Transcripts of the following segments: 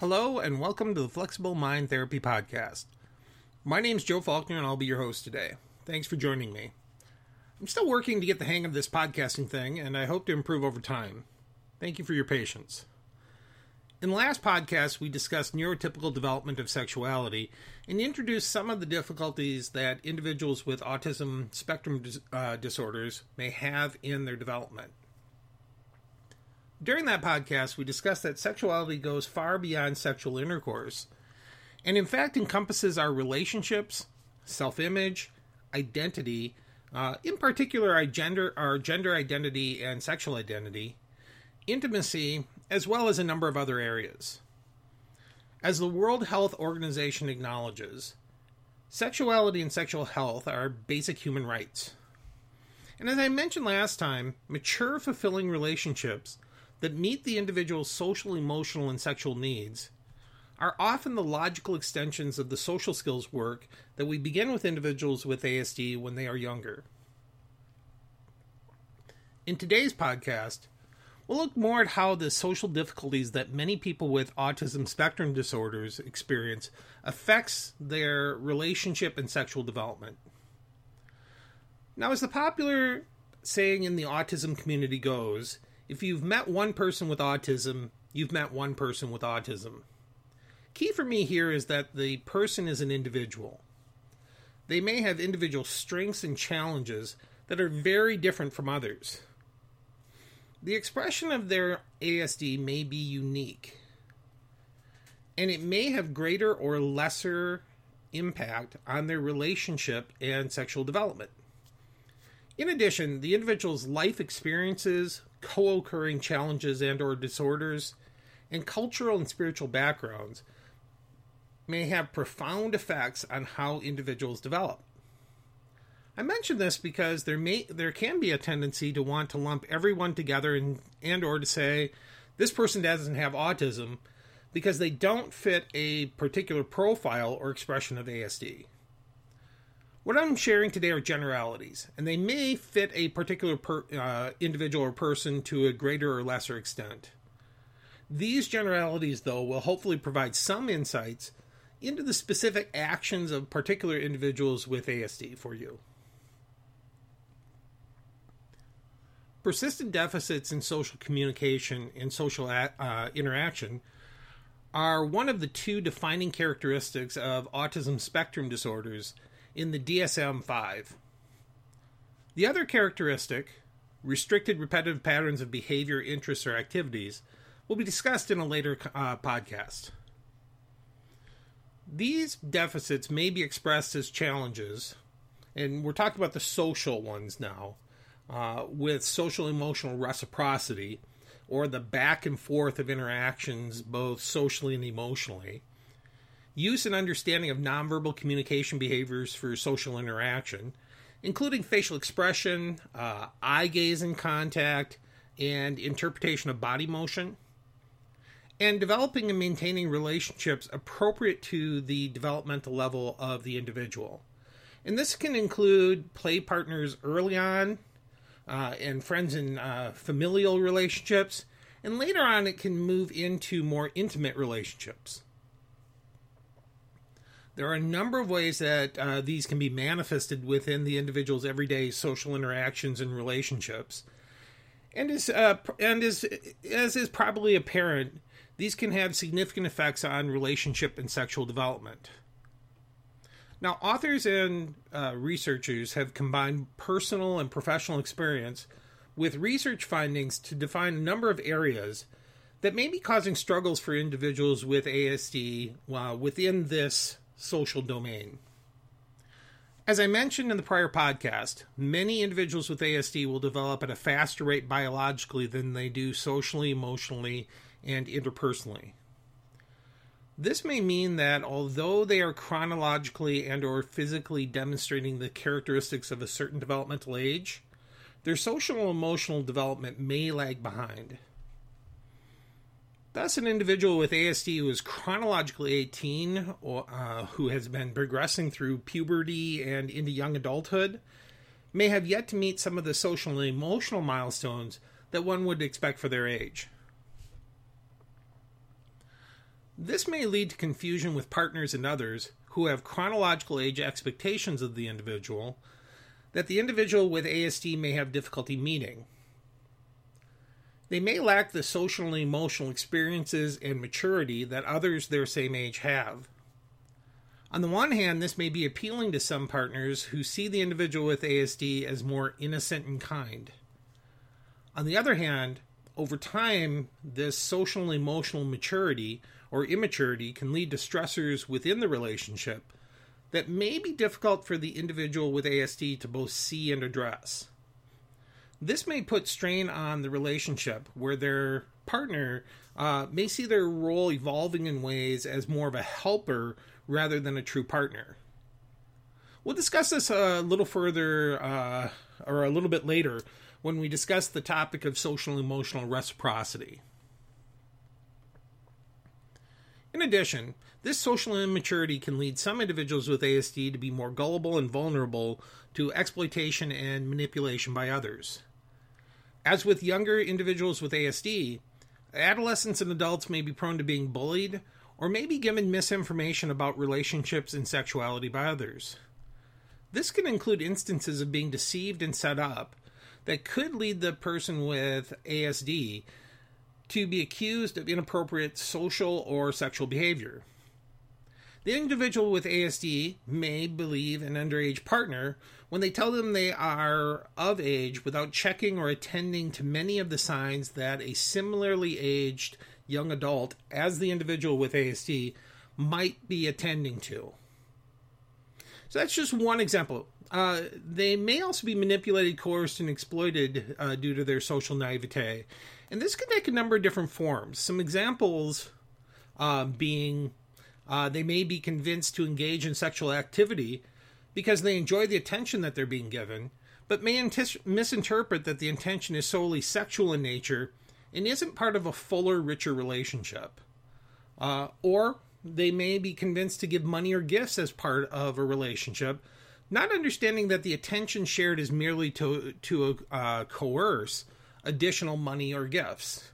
Hello, and welcome to the Flexible Mind Therapy Podcast. My name is Joe Faulkner, and I'll be your host today. Thanks for joining me. I'm still working to get the hang of this podcasting thing, and I hope to improve over time. Thank you for your patience. In the last podcast, we discussed neurotypical development of sexuality and introduced some of the difficulties that individuals with autism spectrum dis- uh, disorders may have in their development. During that podcast, we discussed that sexuality goes far beyond sexual intercourse and, in fact, encompasses our relationships, self image, identity, uh, in particular, our gender, our gender identity and sexual identity, intimacy, as well as a number of other areas. As the World Health Organization acknowledges, sexuality and sexual health are basic human rights. And as I mentioned last time, mature, fulfilling relationships that meet the individual's social, emotional, and sexual needs are often the logical extensions of the social skills work that we begin with individuals with ASD when they are younger. In today's podcast, we'll look more at how the social difficulties that many people with autism spectrum disorders experience affects their relationship and sexual development. Now, as the popular saying in the autism community goes, if you've met one person with autism, you've met one person with autism. Key for me here is that the person is an individual. They may have individual strengths and challenges that are very different from others. The expression of their ASD may be unique, and it may have greater or lesser impact on their relationship and sexual development. In addition, the individual's life experiences, co-occurring challenges and or disorders, and cultural and spiritual backgrounds may have profound effects on how individuals develop. I mention this because there may there can be a tendency to want to lump everyone together and and or to say this person doesn't have autism because they don't fit a particular profile or expression of ASD. What I'm sharing today are generalities, and they may fit a particular per, uh, individual or person to a greater or lesser extent. These generalities, though, will hopefully provide some insights into the specific actions of particular individuals with ASD for you. Persistent deficits in social communication and social uh, interaction are one of the two defining characteristics of autism spectrum disorders in the DSM 5. The other characteristic, restricted repetitive patterns of behavior, interests, or activities, will be discussed in a later uh, podcast. These deficits may be expressed as challenges, and we're talking about the social ones now, uh, with social emotional reciprocity, or the back and forth of interactions, both socially and emotionally use and understanding of nonverbal communication behaviors for social interaction, including facial expression, uh, eye gaze and contact, and interpretation of body motion, and developing and maintaining relationships appropriate to the developmental level of the individual. And this can include play partners early on, uh, and friends in uh, familial relationships, and later on it can move into more intimate relationships. There are a number of ways that uh, these can be manifested within the individual's everyday social interactions and relationships. And as, uh, and as, as is probably apparent, these can have significant effects on relationship and sexual development. Now, authors and uh, researchers have combined personal and professional experience with research findings to define a number of areas that may be causing struggles for individuals with ASD uh, within this social domain. As I mentioned in the prior podcast, many individuals with ASD will develop at a faster rate biologically than they do socially, emotionally, and interpersonally. This may mean that although they are chronologically and or physically demonstrating the characteristics of a certain developmental age, their social and emotional development may lag behind. Thus, an individual with ASD who is chronologically 18 or uh, who has been progressing through puberty and into young adulthood may have yet to meet some of the social and emotional milestones that one would expect for their age. This may lead to confusion with partners and others who have chronological age expectations of the individual that the individual with ASD may have difficulty meeting. They may lack the social and emotional experiences and maturity that others their same age have. On the one hand, this may be appealing to some partners who see the individual with ASD as more innocent and kind. On the other hand, over time, this social and emotional maturity or immaturity can lead to stressors within the relationship that may be difficult for the individual with ASD to both see and address. This may put strain on the relationship where their partner uh, may see their role evolving in ways as more of a helper rather than a true partner. We'll discuss this a little further uh, or a little bit later when we discuss the topic of social emotional reciprocity. In addition, this social immaturity can lead some individuals with ASD to be more gullible and vulnerable to exploitation and manipulation by others. As with younger individuals with ASD, adolescents and adults may be prone to being bullied or may be given misinformation about relationships and sexuality by others. This can include instances of being deceived and set up that could lead the person with ASD to be accused of inappropriate social or sexual behavior. The individual with ASD may believe an underage partner when they tell them they are of age without checking or attending to many of the signs that a similarly aged young adult, as the individual with ASD, might be attending to. So that's just one example. Uh, they may also be manipulated, coerced, and exploited uh, due to their social naivete. And this can take a number of different forms. Some examples uh, being uh, they may be convinced to engage in sexual activity because they enjoy the attention that they're being given, but may misinterpret that the intention is solely sexual in nature and isn't part of a fuller, richer relationship. Uh, or they may be convinced to give money or gifts as part of a relationship, not understanding that the attention shared is merely to to uh, coerce additional money or gifts.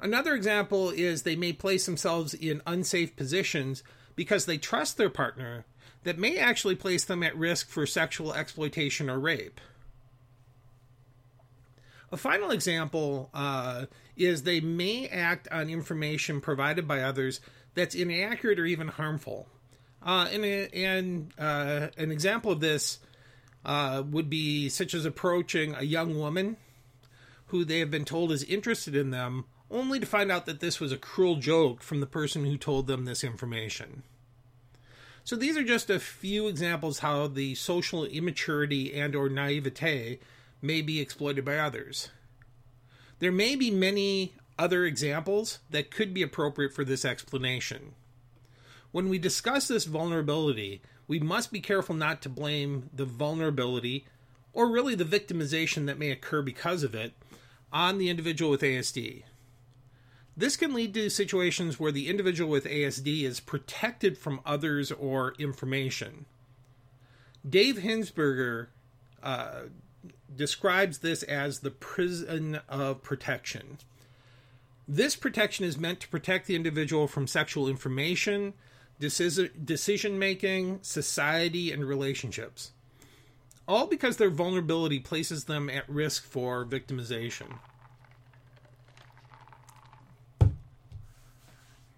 Another example is they may place themselves in unsafe positions because they trust their partner that may actually place them at risk for sexual exploitation or rape. A final example uh, is they may act on information provided by others that's inaccurate or even harmful. Uh, and and uh, an example of this uh, would be such as approaching a young woman who they have been told is interested in them, only to find out that this was a cruel joke from the person who told them this information. So these are just a few examples how the social immaturity and or naivete may be exploited by others. There may be many other examples that could be appropriate for this explanation. When we discuss this vulnerability, we must be careful not to blame the vulnerability or really the victimization that may occur because of it on the individual with ASD. This can lead to situations where the individual with ASD is protected from others or information. Dave Hingsburger uh, describes this as the prison of protection. This protection is meant to protect the individual from sexual information, decision making, society, and relationships. All because their vulnerability places them at risk for victimization.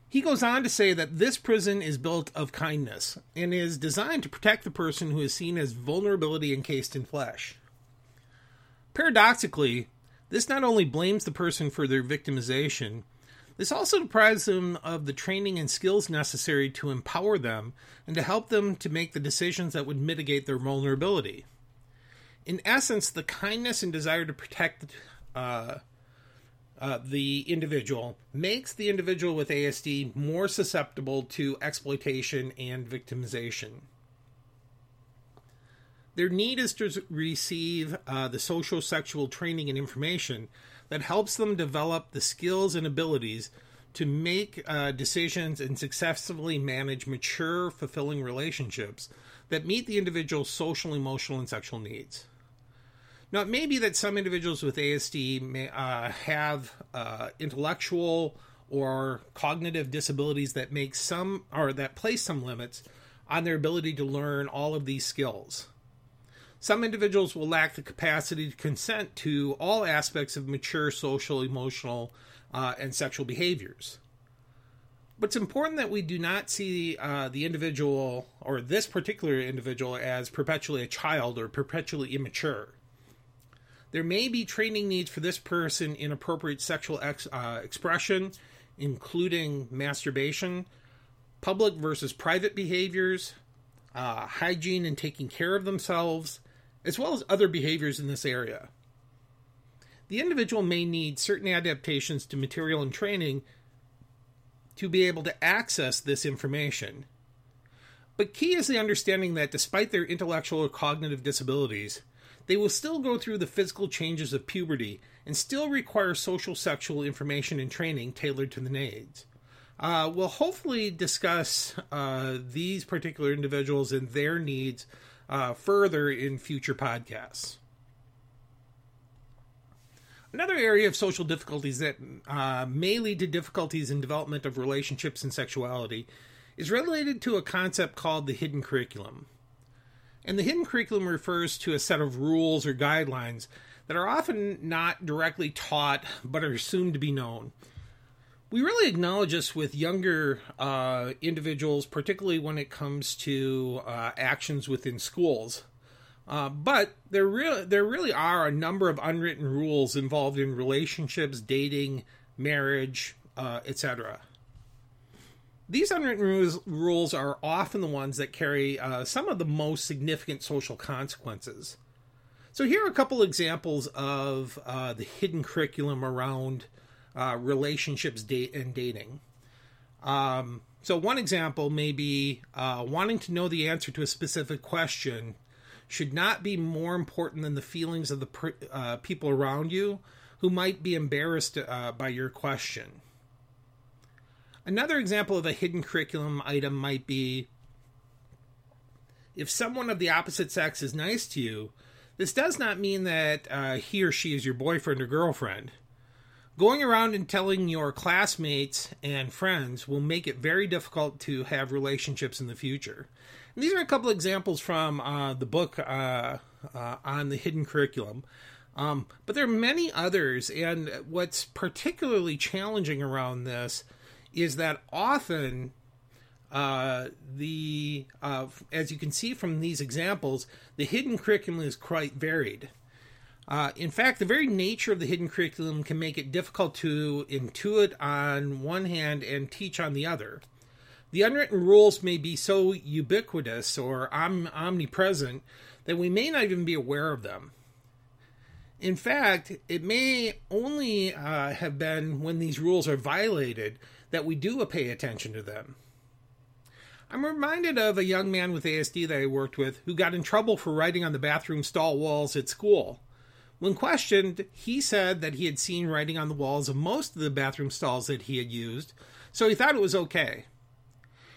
He goes on to say that this prison is built of kindness and is designed to protect the person who is seen as vulnerability encased in flesh. Paradoxically, this not only blames the person for their victimization, this also deprives them of the training and skills necessary to empower them and to help them to make the decisions that would mitigate their vulnerability. In essence, the kindness and desire to protect uh, uh, the individual makes the individual with ASD more susceptible to exploitation and victimization. Their need is to receive uh, the social sexual training and information that helps them develop the skills and abilities to make uh, decisions and successfully manage mature, fulfilling relationships that meet the individual's social, emotional, and sexual needs. Now, it may be that some individuals with ASD may uh, have uh, intellectual or cognitive disabilities that make some or that place some limits on their ability to learn all of these skills. Some individuals will lack the capacity to consent to all aspects of mature social, emotional, uh, and sexual behaviors. But it's important that we do not see uh, the individual or this particular individual as perpetually a child or perpetually immature. There may be training needs for this person in appropriate sexual ex- uh, expression, including masturbation, public versus private behaviors, uh, hygiene and taking care of themselves, as well as other behaviors in this area. The individual may need certain adaptations to material and training to be able to access this information. But key is the understanding that despite their intellectual or cognitive disabilities, they will still go through the physical changes of puberty and still require social sexual information and training tailored to the needs. Uh, we'll hopefully discuss uh, these particular individuals and their needs uh, further in future podcasts. Another area of social difficulties that uh, may lead to difficulties in development of relationships and sexuality is related to a concept called the hidden curriculum. And the hidden curriculum refers to a set of rules or guidelines that are often not directly taught but are assumed to be known. We really acknowledge this with younger uh, individuals, particularly when it comes to uh, actions within schools. Uh, but there really there really are a number of unwritten rules involved in relationships, dating, marriage, uh, etc. These unwritten rules, rules are often the ones that carry uh, some of the most significant social consequences. So here are a couple examples of uh, the hidden curriculum around uh, relationships, date, and dating. Um, so one example may be wanting to know the answer to a specific question should not be more important than the feelings of the uh, people around you who might be embarrassed uh, by your question. Another example of a hidden curriculum item might be if someone of the opposite sex is nice to you, this does not mean that uh, he or she is your boyfriend or girlfriend. Going around and telling your classmates and friends will make it very difficult to have relationships in the future. And these are a couple examples from uh, the book uh, uh, on the hidden curriculum. Um, but there are many others, and what's particularly challenging around this is that often uh, the uh, as you can see from these examples, the hidden curriculum is quite varied. Uh, in fact, the very nature of the hidden curriculum can make it difficult to intuit on one hand and teach on the other. The unwritten rules may be so ubiquitous or om- omnipresent that we may not even be aware of them. In fact, it may only uh, have been when these rules are violated that we do pay attention to them. I'm reminded of a young man with ASD that I worked with who got in trouble for writing on the bathroom stall walls at school. When questioned, he said that he had seen writing on the walls of most of the bathroom stalls that he had used, so he thought it was okay.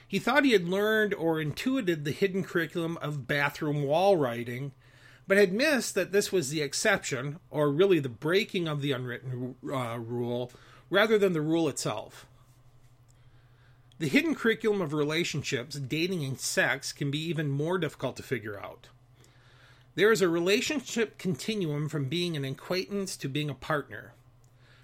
He thought he had learned or intuited the hidden curriculum of bathroom wall writing, but had missed that this was the exception, or really the breaking of the unwritten uh, rule, rather than the rule itself. The hidden curriculum of relationships, dating, and sex can be even more difficult to figure out. There is a relationship continuum from being an acquaintance to being a partner.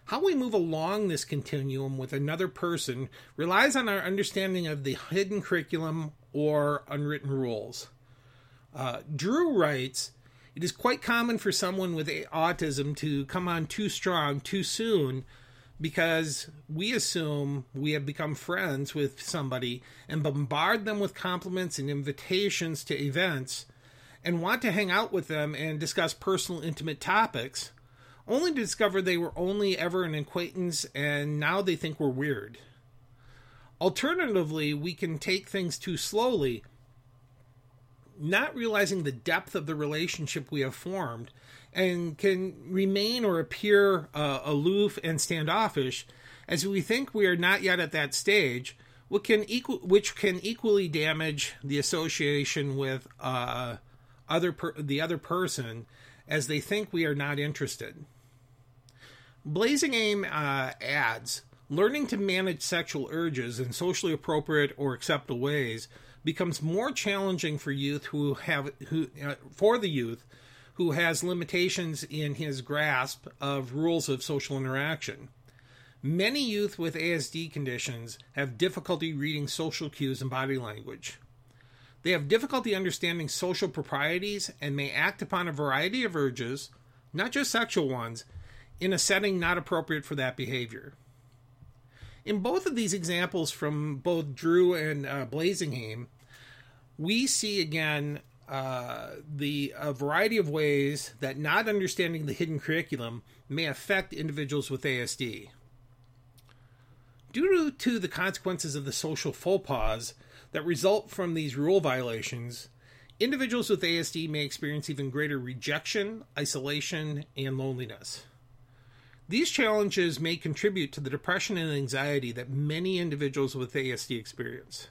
How we move along this continuum with another person relies on our understanding of the hidden curriculum or unwritten rules. Uh, Drew writes, It is quite common for someone with autism to come on too strong too soon because we assume we have become friends with somebody and bombard them with compliments and invitations to events and want to hang out with them and discuss personal, intimate topics only to discover they were only ever an acquaintance and now they think we're weird. Alternatively, we can take things too slowly, not realizing the depth of the relationship we have formed, and can remain or appear uh, aloof and standoffish as we think we are not yet at that stage, which can, equal, which can equally damage the association with uh, other per- the other person as they think we are not interested. Blasingame uh, adds learning to manage sexual urges in socially appropriate or acceptable ways becomes more challenging for youth who have who uh, for the youth who has limitations in his grasp of rules of social interaction. Many youth with ASD conditions have difficulty reading social cues and body language. They have difficulty understanding social proprieties and may act upon a variety of urges, not just sexual ones, in a setting not appropriate for that behavior. In both of these examples from both Drew and uh, Blasingame, we see again uh, the a variety of ways that not understanding the hidden curriculum may affect individuals with ASD. Due to the consequences of the social faux pas that result from these rule violations, individuals with ASD may experience even greater rejection, isolation, and loneliness. These challenges may contribute to the depression and anxiety that many individuals with ASD experience.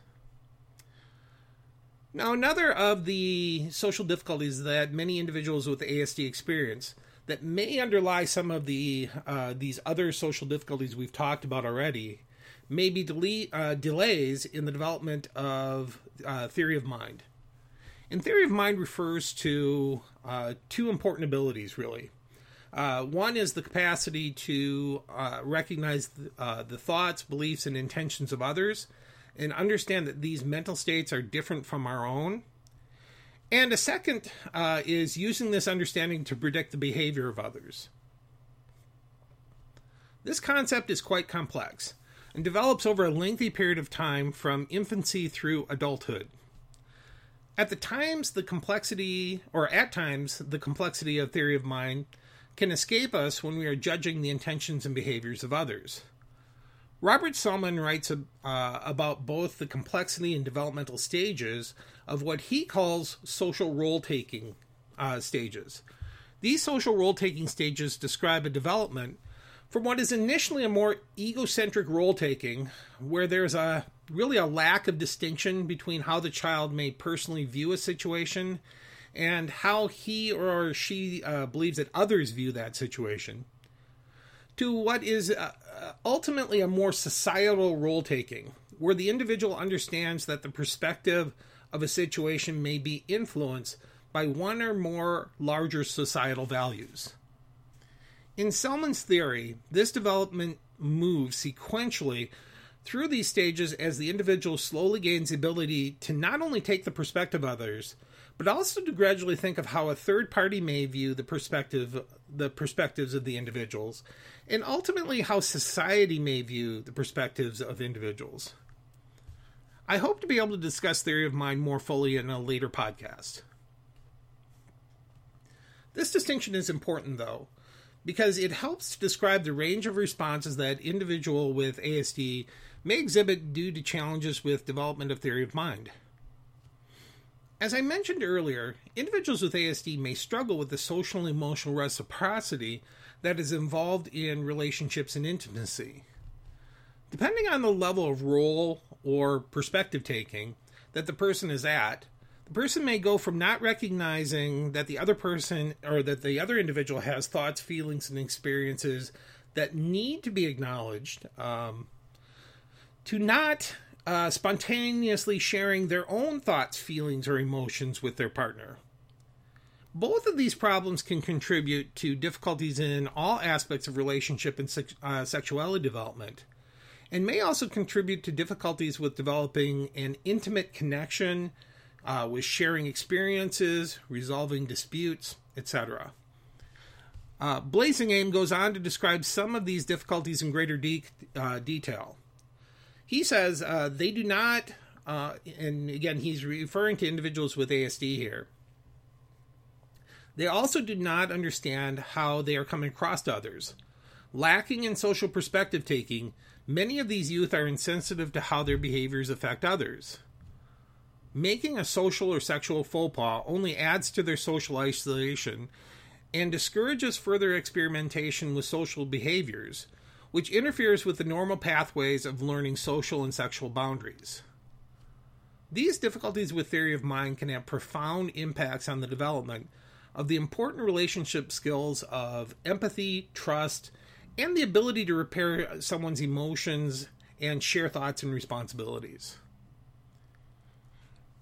Now, another of the social difficulties that many individuals with ASD experience that may underlie some of the uh, these other social difficulties we've talked about already may be delay, uh, delays in the development of uh, theory of mind. And theory of mind refers to uh, two important abilities, really. Uh, one is the capacity to uh, recognize uh, the thoughts, beliefs, and intentions of others and understand that these mental states are different from our own. And a second uh, is using this understanding to predict the behavior of others. This concept is quite complex and develops over a lengthy period of time from infancy through adulthood. At the times, the complexity, or at times, the complexity of theory of mind can escape us when we are judging the intentions and behaviors of others. Robert Selman writes uh, about both the complexity and developmental stages of what he calls social role taking uh, stages. These social role taking stages describe a development from what is initially a more egocentric role taking, where there's a really a lack of distinction between how the child may personally view a situation and how he or she uh, believes that others view that situation, to what is uh, uh, ultimately a more societal role taking, where the individual understands that the perspective of a situation may be influenced by one or more larger societal values. In Selman's theory, this development moves sequentially through these stages as the individual slowly gains the ability to not only take the perspective of others, but also to gradually think of how a third party may view the perspective the perspectives of the individuals and ultimately how society may view the perspectives of individuals. I hope to be able to discuss theory of mind more fully in a later podcast. This distinction is important though because it helps to describe the range of responses that individual with ASD may exhibit due to challenges with development of theory of mind. As I mentioned earlier, individuals with ASD may struggle with the social and emotional reciprocity that is involved in relationships and intimacy. Depending on the level of role or perspective taking that the person is at, the person may go from not recognizing that the other person or that the other individual has thoughts, feelings, and experiences that need to be acknowledged um, to not uh, spontaneously sharing their own thoughts, feelings, or emotions with their partner. Both of these problems can contribute to difficulties in all aspects of relationship and sex- uh, sexuality development, and may also contribute to difficulties with developing an intimate connection, uh, with sharing experiences, resolving disputes, etc. Uh, Blasingame goes on to describe some of these difficulties in greater de- uh, detail. He says uh, they do not, uh, and again, he's referring to individuals with ASD here. They also do not understand how they are coming across to others. Lacking in social perspective taking, many of these youth are insensitive to how their behaviors affect others. Making a social or sexual faux pas only adds to their social isolation and discourages further experimentation with social behaviors, which interferes with the normal pathways of learning social and sexual boundaries. These difficulties with theory of mind can have profound impacts on the development of the important relationship skills of empathy, trust, and the ability to repair someone's emotions and share thoughts and responsibilities.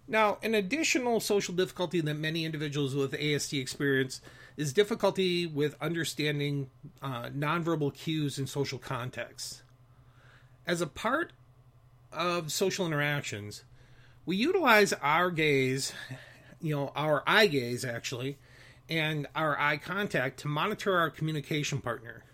Now, an additional social difficulty that many individuals with ASD experience is difficulty with understanding uh, nonverbal cues in social contexts. As a part of social interactions, we utilize our gaze, you know, our eye gaze actually, and our eye contact to monitor our communication partner.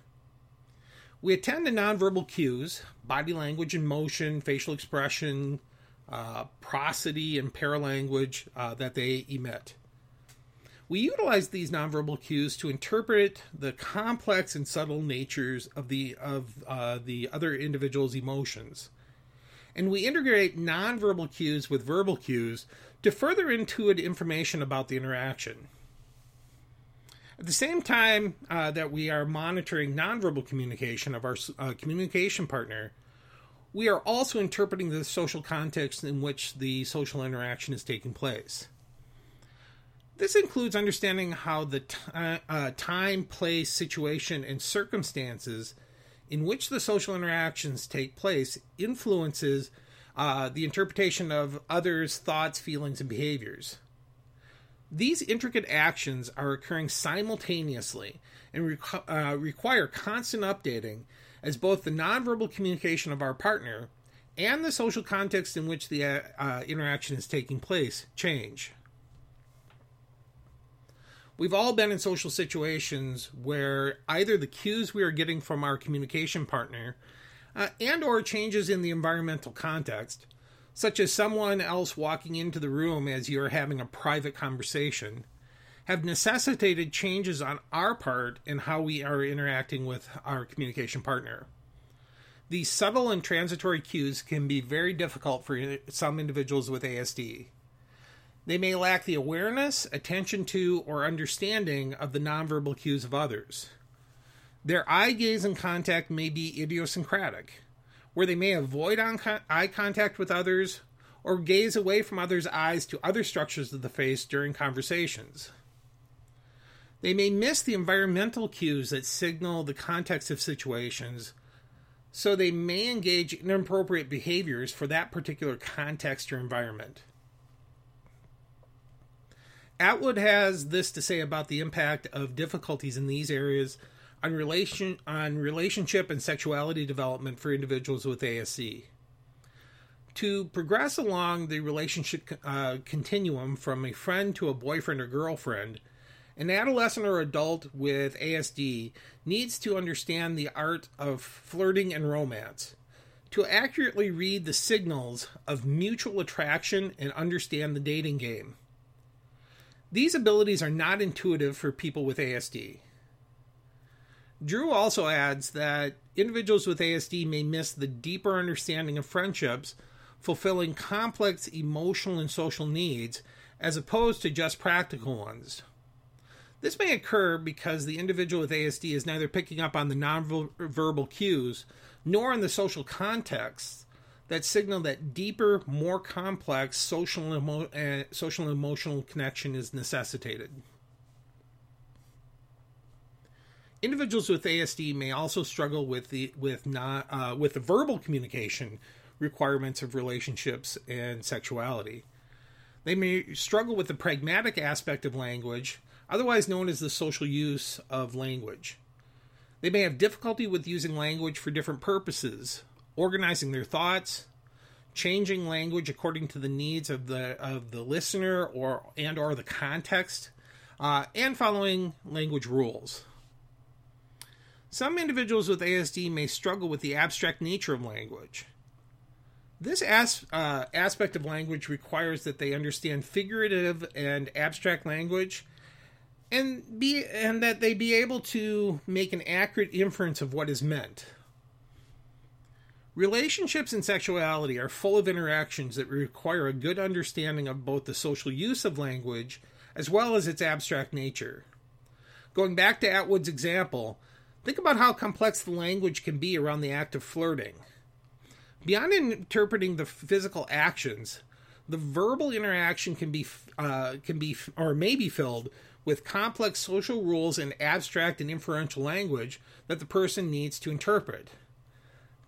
We attend to nonverbal cues, body language and motion, facial expression, uh, prosody, and paralanguage uh, that they emit. We utilize these nonverbal cues to interpret the complex and subtle natures of the of uh, the other individual's emotions, and we integrate nonverbal cues with verbal cues to further intuit information about the interaction. At the same time uh, that we are monitoring nonverbal communication of our uh, communication partner, we are also interpreting the social context in which the social interaction is taking place. This includes understanding how the t- uh, time, place, situation, and circumstances in which the social interactions take place influences uh, the interpretation of others' thoughts, feelings, and behaviors. These intricate actions are occurring simultaneously and uh, require constant updating as both the nonverbal communication of our partner and the social context in which the uh, uh, interaction is taking place change. We've all been in social situations where either the cues we are getting from our communication partner uh, and or changes in the environmental context, such as someone else walking into the room as you're having a private conversation, have necessitated changes on our part in how we are interacting with our communication partner. These subtle and transitory cues can be very difficult for some individuals with ASD. They may lack the awareness, attention to, or understanding of the nonverbal cues of others. Their eye gaze and contact may be idiosyncratic, where they may avoid eye contact with others or gaze away from others' eyes to other structures of the face during conversations. They may miss the environmental cues that signal the context of situations, so they may engage in inappropriate behaviors for that particular context or environment. Attwood has this to say about the impact of difficulties in these areas on relation on relationship and sexuality development for individuals with ASD. To progress along the relationship uh, continuum from a friend to a boyfriend or girlfriend, an adolescent or adult with ASD needs to understand the art of flirting and romance, to accurately read the signals of mutual attraction and understand the dating game. These abilities are not intuitive for people with ASD. Drew also adds that individuals with ASD may miss the deeper understanding of friendships, fulfilling complex emotional and social needs, as opposed to just practical ones. This may occur because the individual with ASD is neither picking up on the nonverbal cues nor in the social context that signal that deeper, more complex social emo- uh, social and emotional connection is necessitated. Individuals with ASD may also struggle with the with not uh, with the verbal communication requirements of relationships and sexuality. They may struggle with the pragmatic aspect of language, otherwise known as the social use of language. They may have difficulty with using language for different purposes, organizing their thoughts, changing language according to the needs of the of the listener or and or the context, uh, and following language rules. Some individuals with ASD may struggle with the abstract nature of language. This as, uh, aspect of language requires that they understand figurative and abstract language and be and that they be able to make an accurate inference of what is meant. Relationships and sexuality are full of interactions that require a good understanding of both the social use of language as well as its abstract nature. Going back to Attwood's example, think about how complex the language can be around the act of flirting. Beyond interpreting the physical actions, the verbal interaction can be uh, can be or may be filled with complex social rules and abstract and inferential language that the person needs to interpret.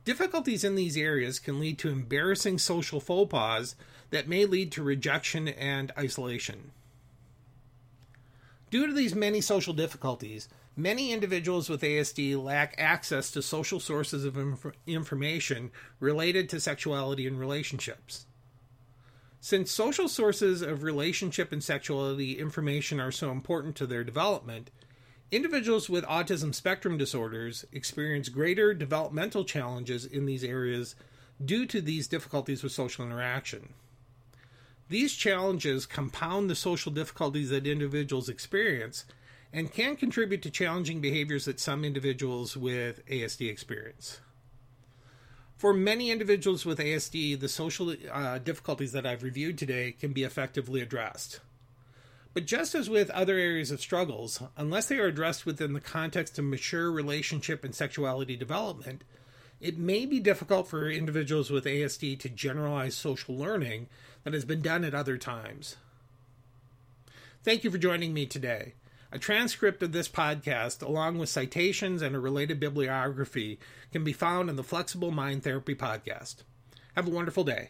Difficulties in these areas can lead to embarrassing social faux pas that may lead to rejection and isolation. Due to these many social difficulties, many individuals with ASD lack access to social sources of inf- information related to sexuality and relationships. Since social sources of relationship and sexuality information are so important to their development, individuals with autism spectrum disorders experience greater developmental challenges in these areas due to these difficulties with social interaction. These challenges compound the social difficulties that individuals experience and can contribute to challenging behaviors that some individuals with ASD experience. For many individuals with ASD, the social uh, difficulties that I've reviewed today can be effectively addressed. But just as with other areas of struggles, unless they are addressed within the context of mature relationship and sexuality development, it may be difficult for individuals with ASD to generalize social learning that has been done at other times. Thank you for joining me today. A transcript of this podcast, along with citations and a related bibliography, can be found in the Flexible Mind Therapy podcast. Have a wonderful day.